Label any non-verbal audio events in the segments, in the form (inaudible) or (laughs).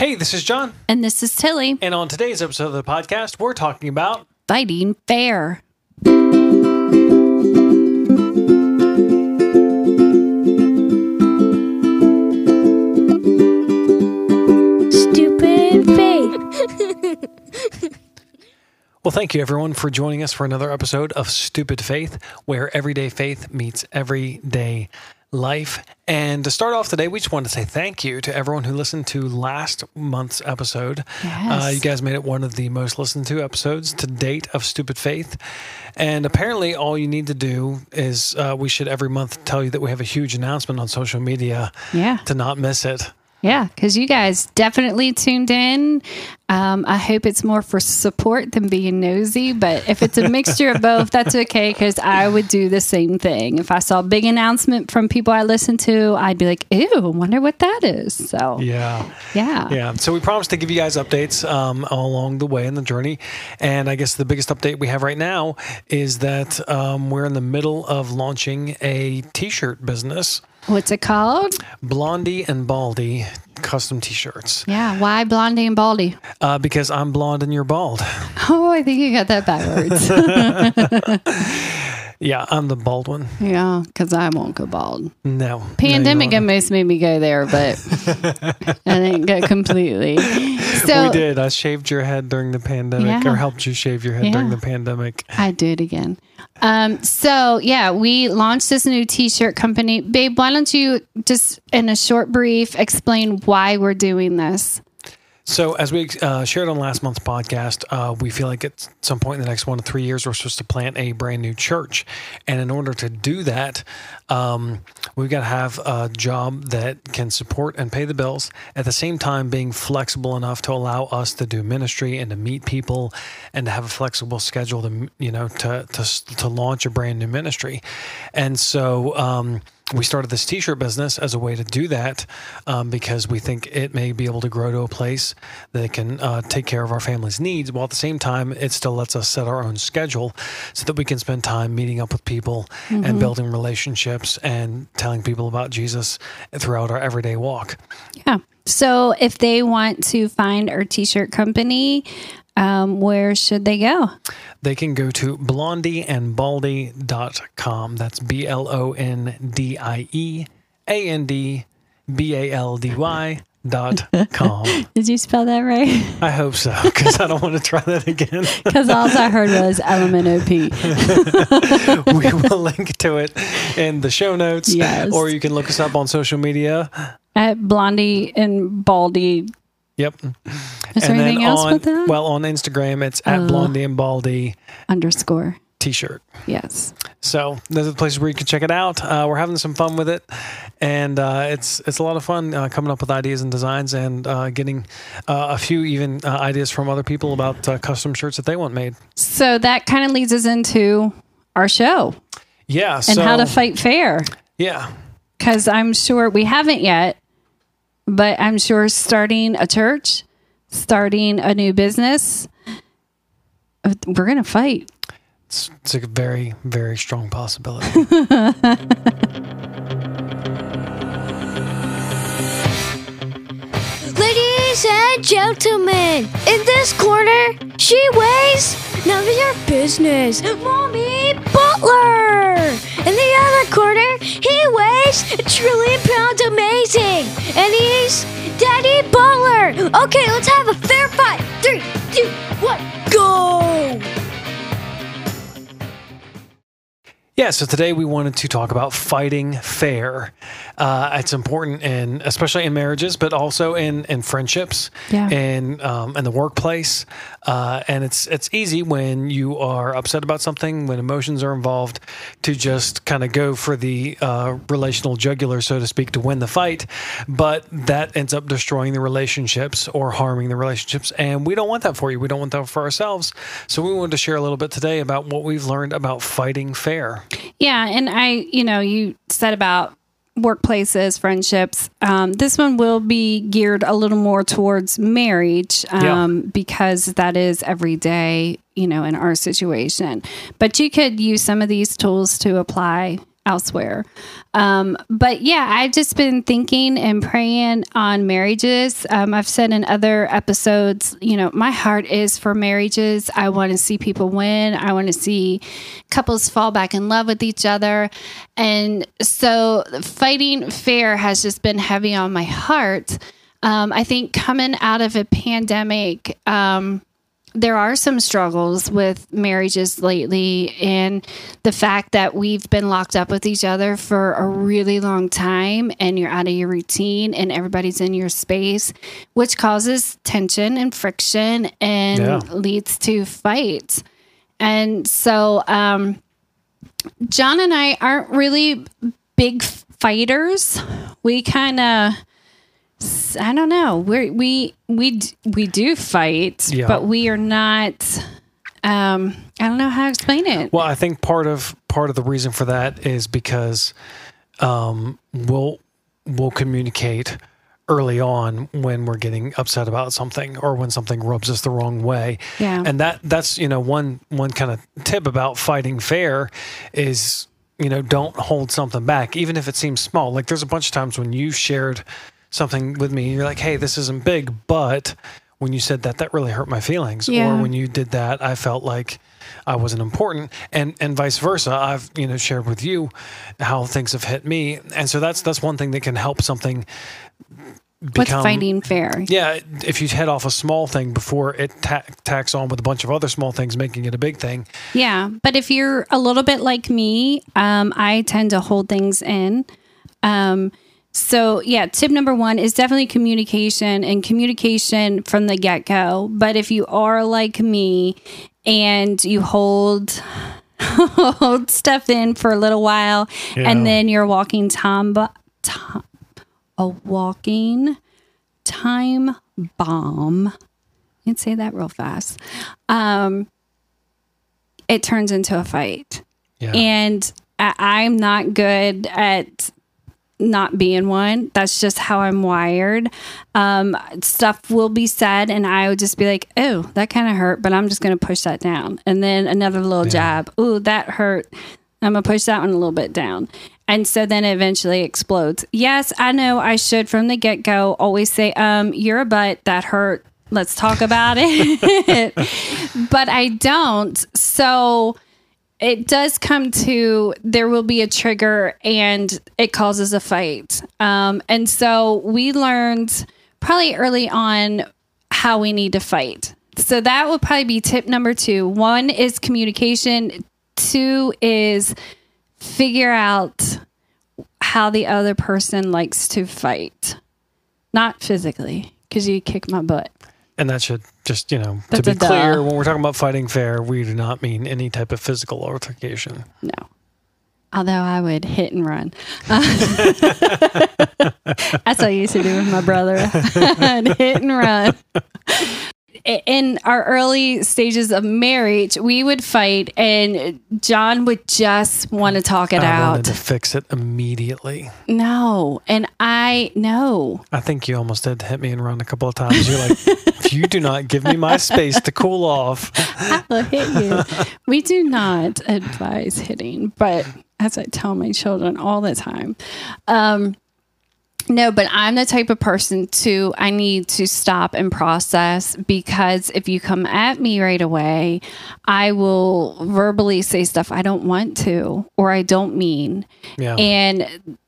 Hey, this is Jon. And this is Tillie. And on today's episode of the podcast, we're talking about fighting fair. Stupid faith. (laughs) Well, thank you everyone for joining us for another episode of Stupid Faith, where everyday faith meets everyday life. And to start off today, we just want to say thank you to everyone who listened to last month's episode. Yes. Uh, you guys made it one of the most listened to episodes to date of Stupid Faith. And apparently, all you need to do is uh, we should every month tell you that we have a huge announcement on social media Yeah. to not miss it. Yeah, because you guys definitely tuned in. Um, I hope it's more for support than being nosy, but if it's a mixture of both, that's okay because I would do the same thing. If I saw a big announcement from people I listen to, I'd be like, ew, wonder what that is. So, Yeah. yeah. Yeah. So we promised to give you guys updates um, along the way in the journey. And I guess the biggest update we have right now is that um, we're in the middle of launching a t shirt business What's it called? Blondie and Baldy custom t shirts. Yeah. Why Blondie and Baldy? Uh, because I'm blonde and you're bald. (laughs) Oh, I think you got that backwards. (laughs) (laughs) Yeah, I'm the bald one. yeah, because I won't go bald. No. Pandemic no, almost made me go there, but (laughs) I didn't go completely. So we did. I shaved your head during the pandemic Yeah. or helped you shave your head during the pandemic. I do it again. Um, so yeah, we launched this new t-shirt company. Babe, why don't you just in a short brief explain why we're doing this? So, as we uh, shared on last month's podcast, uh, we feel like at some point in the next one to three years, we're supposed to plant a brand new church. And in order to do that, um, we've got to have a job that can support and pay the bills, at the same time being flexible enough to allow us to do ministry and to meet people and to have a flexible schedule to, you know, to, to, to launch a brand new ministry. And so, um, we started this t-shirt business as a way to do that um, because we think it may be able to grow to a place that can uh, take care of our family's needs while at the same time it still lets us set our own schedule so that we can spend time meeting up with people and building relationships and telling people about jesus throughout our everyday walk Yeah. So if they want to find our t-shirt company, um, where should they go? They can go to blondieandbaldy.com that's b-l-o-n-d-i-e a-n-d-b-a-l-d-y dot com (laughs) Did you spell that right? I hope so, because I don't want to try that again. (laughs) Because all I heard was LMNOP. (laughs) we will link to it in the show notes. Yes. Or you can look us up on social media. At Blondie and Baldy. Yep. Is there anything else on, with that? Well, on Instagram, it's at Oh. Blondie and Baldy Underscore. t shirt. Yes. So those are the places where you can check it out. Uh, we're having some fun with it, and uh, it's it's a lot of fun uh, coming up with ideas and designs, and uh, getting uh, a few even uh, ideas from other people about uh, custom shirts that they want made. So that kind of leads us into our show Yeah, and so how to fight fair. yeah, because I'm sure we haven't yet, but I'm sure starting a church, starting a new business, we're going to fight. it's, it's a very very strong possibility. (laughs) Ladies and gentlemen, in this corner, she weighs none of your business. Mommy Butler! In the other corner, he weighs a trillion pounds amazing. And he's Daddy Butler. Okay, let's have a fair fight. Three, two, Yeah, so today we wanted to talk about fighting fair. Uh, it's important, in especially in marriages, but also in in friendships, Yeah. in um, in the workplace. Uh, and it's it's easy when you are upset about something, when emotions are involved, to just kind of go for the uh, relational jugular, so to speak, to win the fight. But that ends up destroying the relationships or harming the relationships, and we don't want that for you. We don't want that for ourselves. So we wanted to share a little bit today about what we've learned about fighting fair. Yeah. And I, you know, you said about workplaces, friendships. Um, this one will be geared a little more towards marriage um, because that is every day, you know, in our situation. But you could use some of these tools to apply elsewhere. Um, but yeah, I've just been thinking and praying on marriages. Um, I've said in other episodes, you know, my heart is for marriages. I want to see people win. I want to see couples fall back in love with each other. And so fighting fair has just been heavy on my heart. Um, I think coming out of a pandemic, um, there are some struggles with marriages lately and the fact that we've been locked up with each other for a really long time and you're out of your routine and everybody's in your space which causes tension and friction and Yeah. leads to fights and so um, jon and i aren't really big fighters we kind of I don't know. We we we we do fight, Yeah. but we are not. Um, I don't know how to explain it. Well, I think part of part of the reason for that is because um, we'll we'll communicate early on when we're getting upset about something or when something rubs us the wrong way. Yeah. And that that's you know one one kind of tip about fighting fair is you know don't hold something back even if it seems small. Like there's a bunch of times when you shared something with me you're like, "Hey, this isn't big, but when you said that that really hurt my feelings." Yeah. Or when you did that, I felt like I wasn't important, and and vice versa. I've you know shared with you how things have hit me, and so that's that's one thing that can help something become fighting fair, Yeah, if you head off a small thing before it ta- tacks on with a bunch of other small things, making it a big thing. yeah. But if you're a little bit like me, um, I tend to hold things in. Um, so yeah, tip number one is definitely communication and communication from the get go. But if you are like me and you hold (laughs) hold stuff in for a little while, Yeah. and then you're walking time, time a walking time bomb. You can say that real fast. Um, it turns into a fight Yeah, and I, I'm not good at not being one. That's just how I'm wired. Um, stuff will be said, and I would just be like, "Oh, that kind of hurt," but I'm just going to push that down. And then another little jab. Ooh, that hurt. I'm gonna push that one a little bit down. And so then it eventually explodes. Yes, I know I should from the get go always say, um, you're a butt, that hurt. Let's talk about it. (laughs) but I don't. So it does come to there will be a trigger and it causes a fight. Um, and so we learned probably early on how we need to fight. So that would probably be tip number two. One is communication. Two is figure out how the other person likes to fight, not physically, because you kick my butt. and that should just you know That's to be duh. clear when we're talking about fighting fair, we do not mean any type of physical altercation. No. Although I would hit and run. (laughs) That's what I used to do with my brother. (laughs) Hit and run. In our early stages of marriage, we would fight, and John would just want to talk it I out. wanted to fix it immediately. no. And I, no. I think you almost did hit me and run a couple of times. You're like, if you do not give me my space to cool off, (laughs) I will hit you. we do not advise hitting, but as I tell my children all the time, um, no, but I'm the type of person to I need to stop and process because if you come at me right away, I will verbally say stuff I don't want to or I don't mean. yeah, And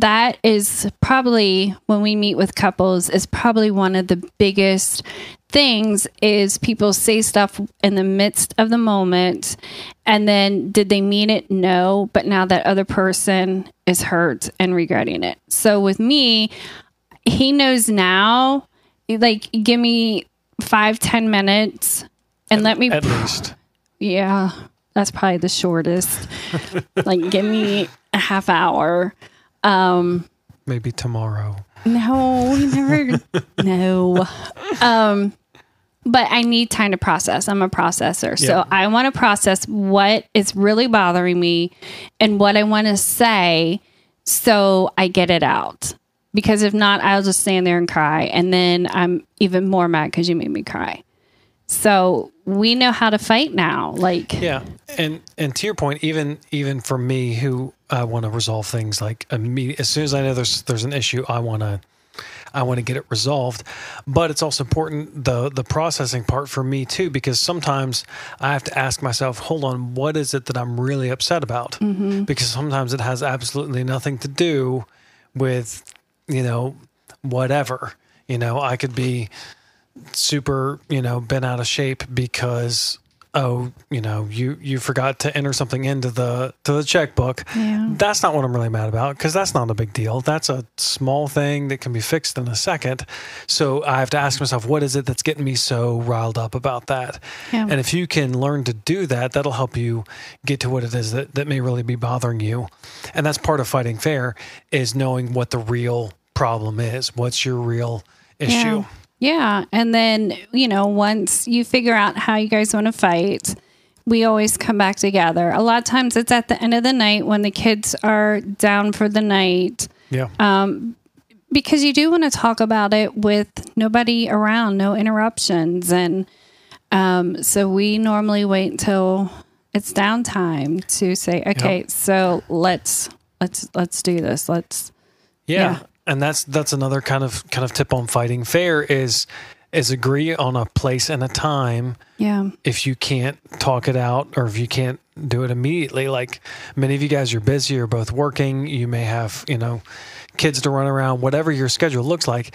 that is probably when we meet with couples is probably one of the biggest things is people say stuff in the midst of the moment and then did they mean it no but now that other person is hurt and regretting it so with me he knows now like give me five ten minutes and let me at least. yeah, that's probably the shortest. (laughs) like, give me a half hour. Um, Maybe tomorrow. no, we never. (laughs) no. Um, but I need time to process. I'm a processor, so Yeah. I want to process what is really bothering me and what I want to say, so I get it out. Because if not, I'll just stand there and cry, and then I'm even more mad because you made me cry. So we know how to fight now. Like, Yeah, and and to your point, even even for me, who I want to resolve things like immediate. As soon as I know there's there's an issue, I want to I want to get it resolved. But it's also important the the processing part for me too, because sometimes I have to ask myself, hold on, what is it that I'm really upset about? Mm-hmm. Because sometimes it has absolutely nothing to do with you know whatever. You know, I could be super, you know, bent out of shape because oh, you know, you you forgot to enter something into the to the checkbook. Yeah. That's not what I'm really mad about because that's not a big deal. That's a small thing that can be fixed in a second. So I have to ask myself, what is it that's getting me so riled up about that? Yeah. And if you can learn to do that, that'll help you get to what it is that, that may really be bothering you. And that's part of fighting fair is knowing what the real problem is. What's your real issue? Yeah. Yeah. And then, you know, once you figure out how you guys want to fight, we always come back together. A lot of times it's at the end of the night when the kids are down for the night Yeah. because you do want to talk about it with nobody around, no interruptions. And um, so we normally wait until it's downtime to say, okay, so let's let's let's do this. Let's Yeah. Yeah. And that's that's another kind of kind of tip on fighting fair is is agree on a place and a time yeah. if you can't talk it out or if you can't do it immediately like many of you guys are busy or both working you may have you know kids to run around whatever your schedule looks like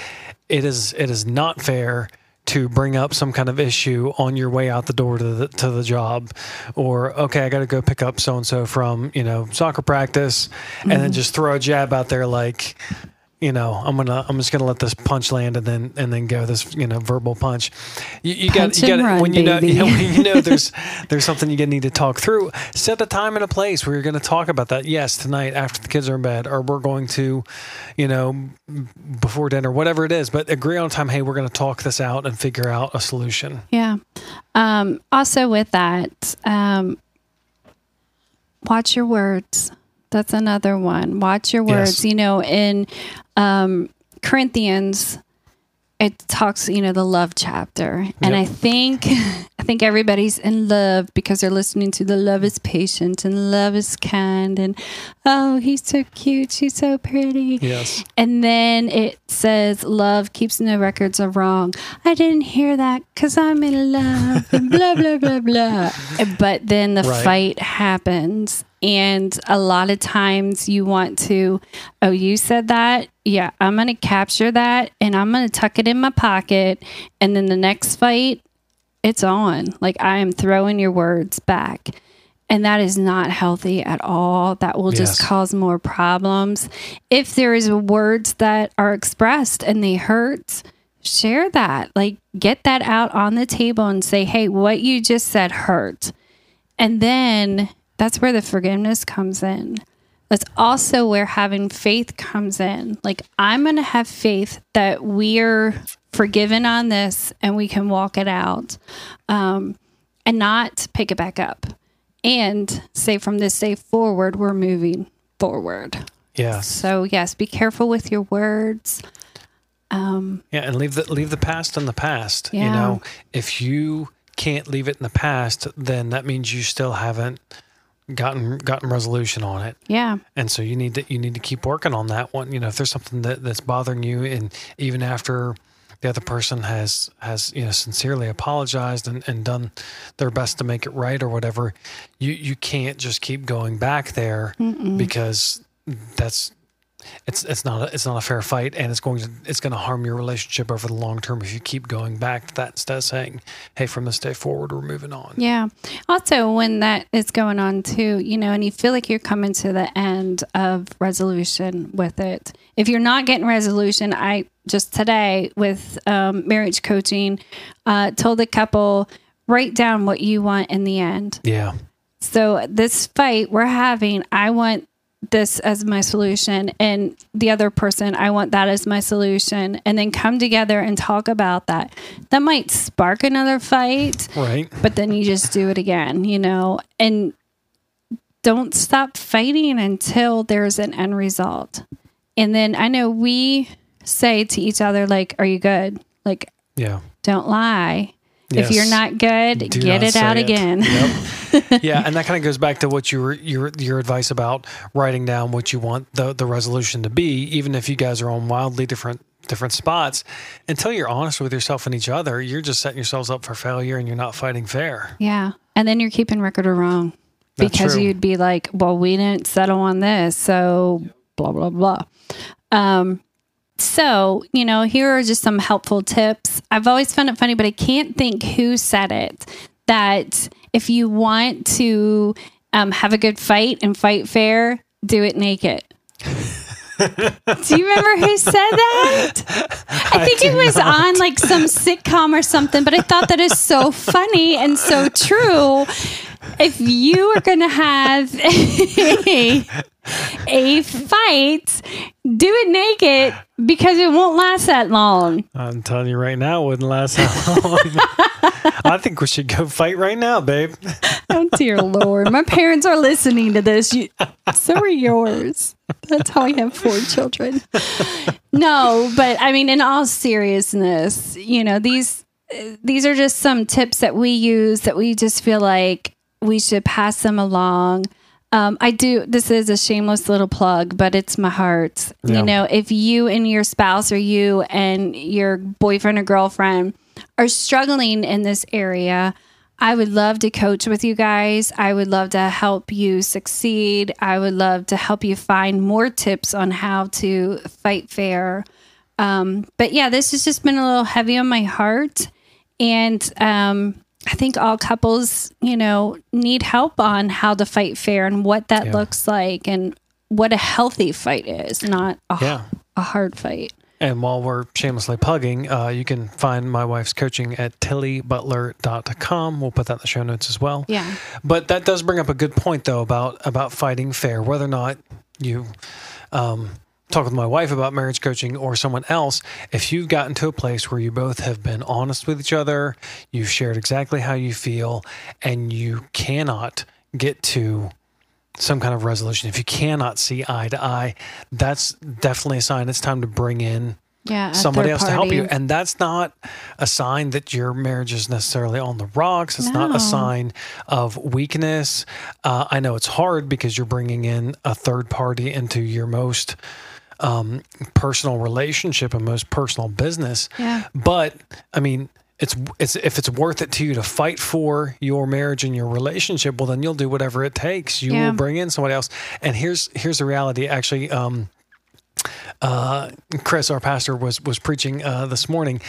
it is it is not fair to bring up some kind of issue on your way out the door to the to the job or okay I got to go pick up so and so from you know soccer practice and then mm-hmm. just throw a jab out there like you know, I'm gonna, I'm just gonna let this punch land and then, and then go this, you know, verbal punch. You, you got, you got run, when you know, (laughs) you know, when you know, there's, (laughs) there's something you need to talk through. Set a time and a place where you're going to talk about that. Yes, tonight after the kids are in bed, or we're going to, you know, before dinner, whatever it is. But agree on time. Hey, we're going to talk this out and figure out a solution. Yeah. Um, also, with that, um, watch your words. That's another one. Watch your words. Yes. You know, in um, Corinthians, it talks, you know, the love chapter, and Yep. I think, (laughs) think everybody's in love because they're listening to the love is patient and love is kind, and oh, he's so cute, she's so pretty, Yes. and then it says, Love keeps no records of wrong. I didn't hear that because I'm in love, and blah, blah, blah, blah. But then the Right. fight happens. And a lot of times you want to, oh, you said that? Yeah, I'm going to capture that and I'm going to tuck it in my pocket. And then the next fight, it's on. Like I am throwing your words back. And that is not healthy at all. That will just Yes. cause more problems. If there is words that are expressed and they hurt, share that. Like get that out on the table and say, hey, what you just said hurt. And then that's where the forgiveness comes in. That's also where having faith comes in. Like, I'm going to have faith that we're forgiven on this and we can walk it out um, and not pick it back up. And say from this day forward, we're moving forward. Yes. So, yes, be careful with your words. Um, Yeah, and leave the leave the past in the past. You know, if you can't leave it in the past, then that means you still haven't gotten gotten resolution on it. yeah. And so you need to you need to keep working on that one. You know, if there's something that, that's bothering you, and even after the other person has has you know sincerely apologized and, and done their best to make it right or whatever, you you can't just keep going back there because that's it's it's not a, it's not a fair fight and it's going to it's going to harm your relationship over the long term if you keep going back to that instead of saying hey from this day forward we're moving on Yeah. Also, when that is going on too, you know, and you feel like you're coming to the end of resolution with it. If you're not getting resolution, I just today with um, marriage coaching uh, told the couple write down what you want in the end. yeah So this fight we're having, I want this as my solution and the other person I want that as my solution and then come together and talk about that. That might spark another fight right but then you just do it again, you know, and don't stop fighting until there's an end result. And then I know we say to each other, like, are you good? Like, yeah don't lie. If you're not good, Do get not it out say again. Yep. (laughs) yeah, and that kind of goes back to what you were your your advice about writing down what you want the the resolution to be, even if you guys are on wildly different different spots. Until you're honest with yourself and each other, you're just setting yourselves up for failure, and you're not fighting fair. Yeah. And then you're keeping record of wrong That's because true. you'd be like, well, we didn't settle on this. So blah, blah, blah. Um, so, you know, here are just some helpful tips. I've always found it funny, but I can't think who said it that if you want to um, have a good fight and fight fair, do it naked. (laughs) Do you remember who said that? (laughs) I think it was on like some sitcom or something, but I thought that is so funny and so true. If you are going to have a, (laughs) a fight, do it naked because it won't last that long. I'm telling you right now, it wouldn't last that long. (laughs) I think we should go fight right now, babe. Oh, dear Lord. My parents are listening to this. You, so are yours. That's how I have four children. No, but I mean, in all seriousness, you know, these these are just some tips that we use that we just feel like we should pass them along. Um, I do. This is a shameless little plug, but it's my heart. Yeah. You know, if you and your spouse or you and your boyfriend or girlfriend are struggling in this area, I would love to coach with you guys. I would love to help you succeed. I would love to help you find more tips on how to fight fair. Um, but yeah, this has just been a little heavy on my heart. And um, I think all couples, you know, need help on how to fight fair and what that Yeah. looks like and what a healthy fight is, not a, Yeah. a hard fight. And while we're shamelessly plugging, uh, you can find my wife's coaching at tilliebutler.com. We'll put that in the show notes as well. Yeah. But that does bring up a good point, though, about about fighting fair. Whether or not you um, talk with my wife about marriage coaching or someone else, if you've gotten to a place where you both have been honest with each other, you've shared exactly how you feel, and you cannot get to some kind of resolution, if you cannot see eye to eye, that's definitely a sign it's time to bring in Yeah. somebody else to help you. And that's not a sign that your marriage is necessarily on the rocks. It's not a sign of weakness. Uh, I know it's hard because you're bringing in a third party into your most um, personal relationship and most personal business. Yeah. But I mean, it's it's if it's worth it to you to fight for your marriage and your relationship, well, then you'll do whatever it takes. You Yeah. will bring in somebody else. And here's here's the reality. Actually, um, uh, Chris, our pastor, was was preaching uh, this morning,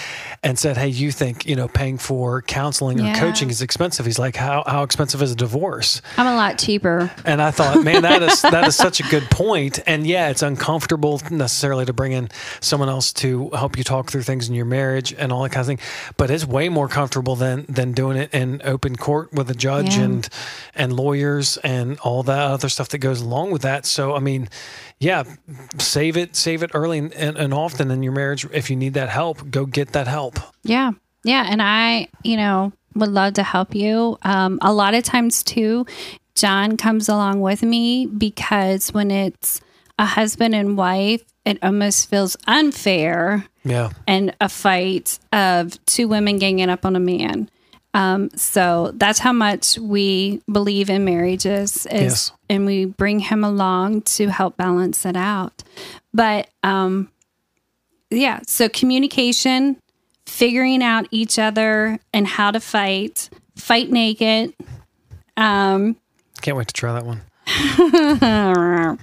and said, "Hey, you think you know paying for counseling or coaching is expensive?" He's like, "How how expensive is a divorce?" I'm a lot cheaper. And I thought, man, that is that is such a good (laughs) point. And yeah, it's uncomfortable necessarily to bring in someone else to help you talk through things in your marriage and all that kind of thing. But it's way more comfortable than than doing it in open court with a judge Yeah. and and lawyers and all that other stuff that goes along with that. So I mean, yeah, save it, save it early and, and, and often in your marriage. If you need that help, go get that help. Yeah. Yeah. And I, you know, would love to help you. Um, a lot of times, too, Jon comes along with me because when it's a husband and wife, it almost feels unfair Yeah. and a fight of two women ganging up on a man. Um, so that's how much we believe in marriages is, Yes. and we bring him along to help balance it out. But, um, yeah, so communication, figuring out each other and how to fight, fight naked. Um, Can't wait to try that one. (laughs)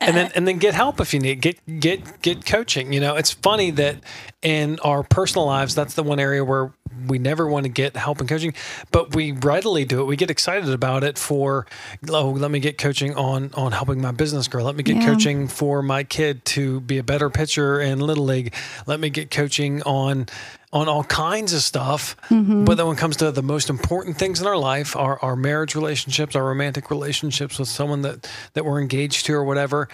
and then and then get help if you need get get get coaching you know it's funny that in our personal lives that's the one area where we never want to get help and coaching but we readily do it. We get excited about it for oh let me get coaching on on helping my business grow. Let me get Yeah. coaching for my kid to be a better pitcher in little league. Let me get coaching on on all kinds of stuff. Mm-hmm. But then when it comes to the most important things in our life our, our marriage relationships our romantic relationships with someone that that we're engaged to or whatever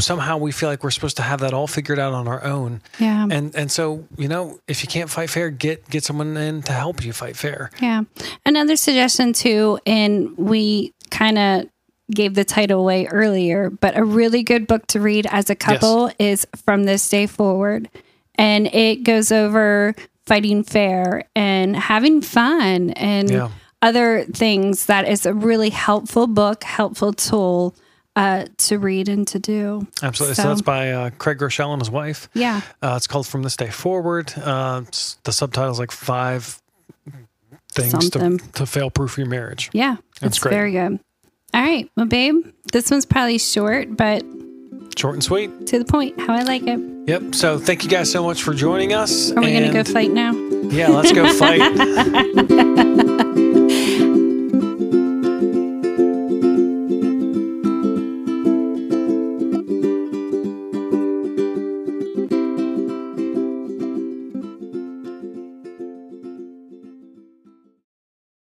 somehow we feel like we're supposed to have that all figured out on our own. Yeah. and and so you know if you can't fight fair get get someone in to help you fight fair Yeah. Another suggestion too, and we kind of gave the title away earlier, but a really good book to read as a couple is From This Day Forward. And it goes over fighting fair and having fun and Yeah. other things that is a really helpful book, helpful tool uh, to read and to do. Absolutely. So, So- that's by uh, Craig Groeschel and his wife. Yeah. Uh, it's called From This Day Forward. Uh, the subtitle's like five things to, to fail proof your marriage. Yeah. That's it's great. very good. All right. Well, babe, this one's probably short, but Short and sweet. to the point, how I like it. Yep. So thank you guys so much for joining us. Are we going to go fight now? Yeah, let's go fight. (laughs) (laughs)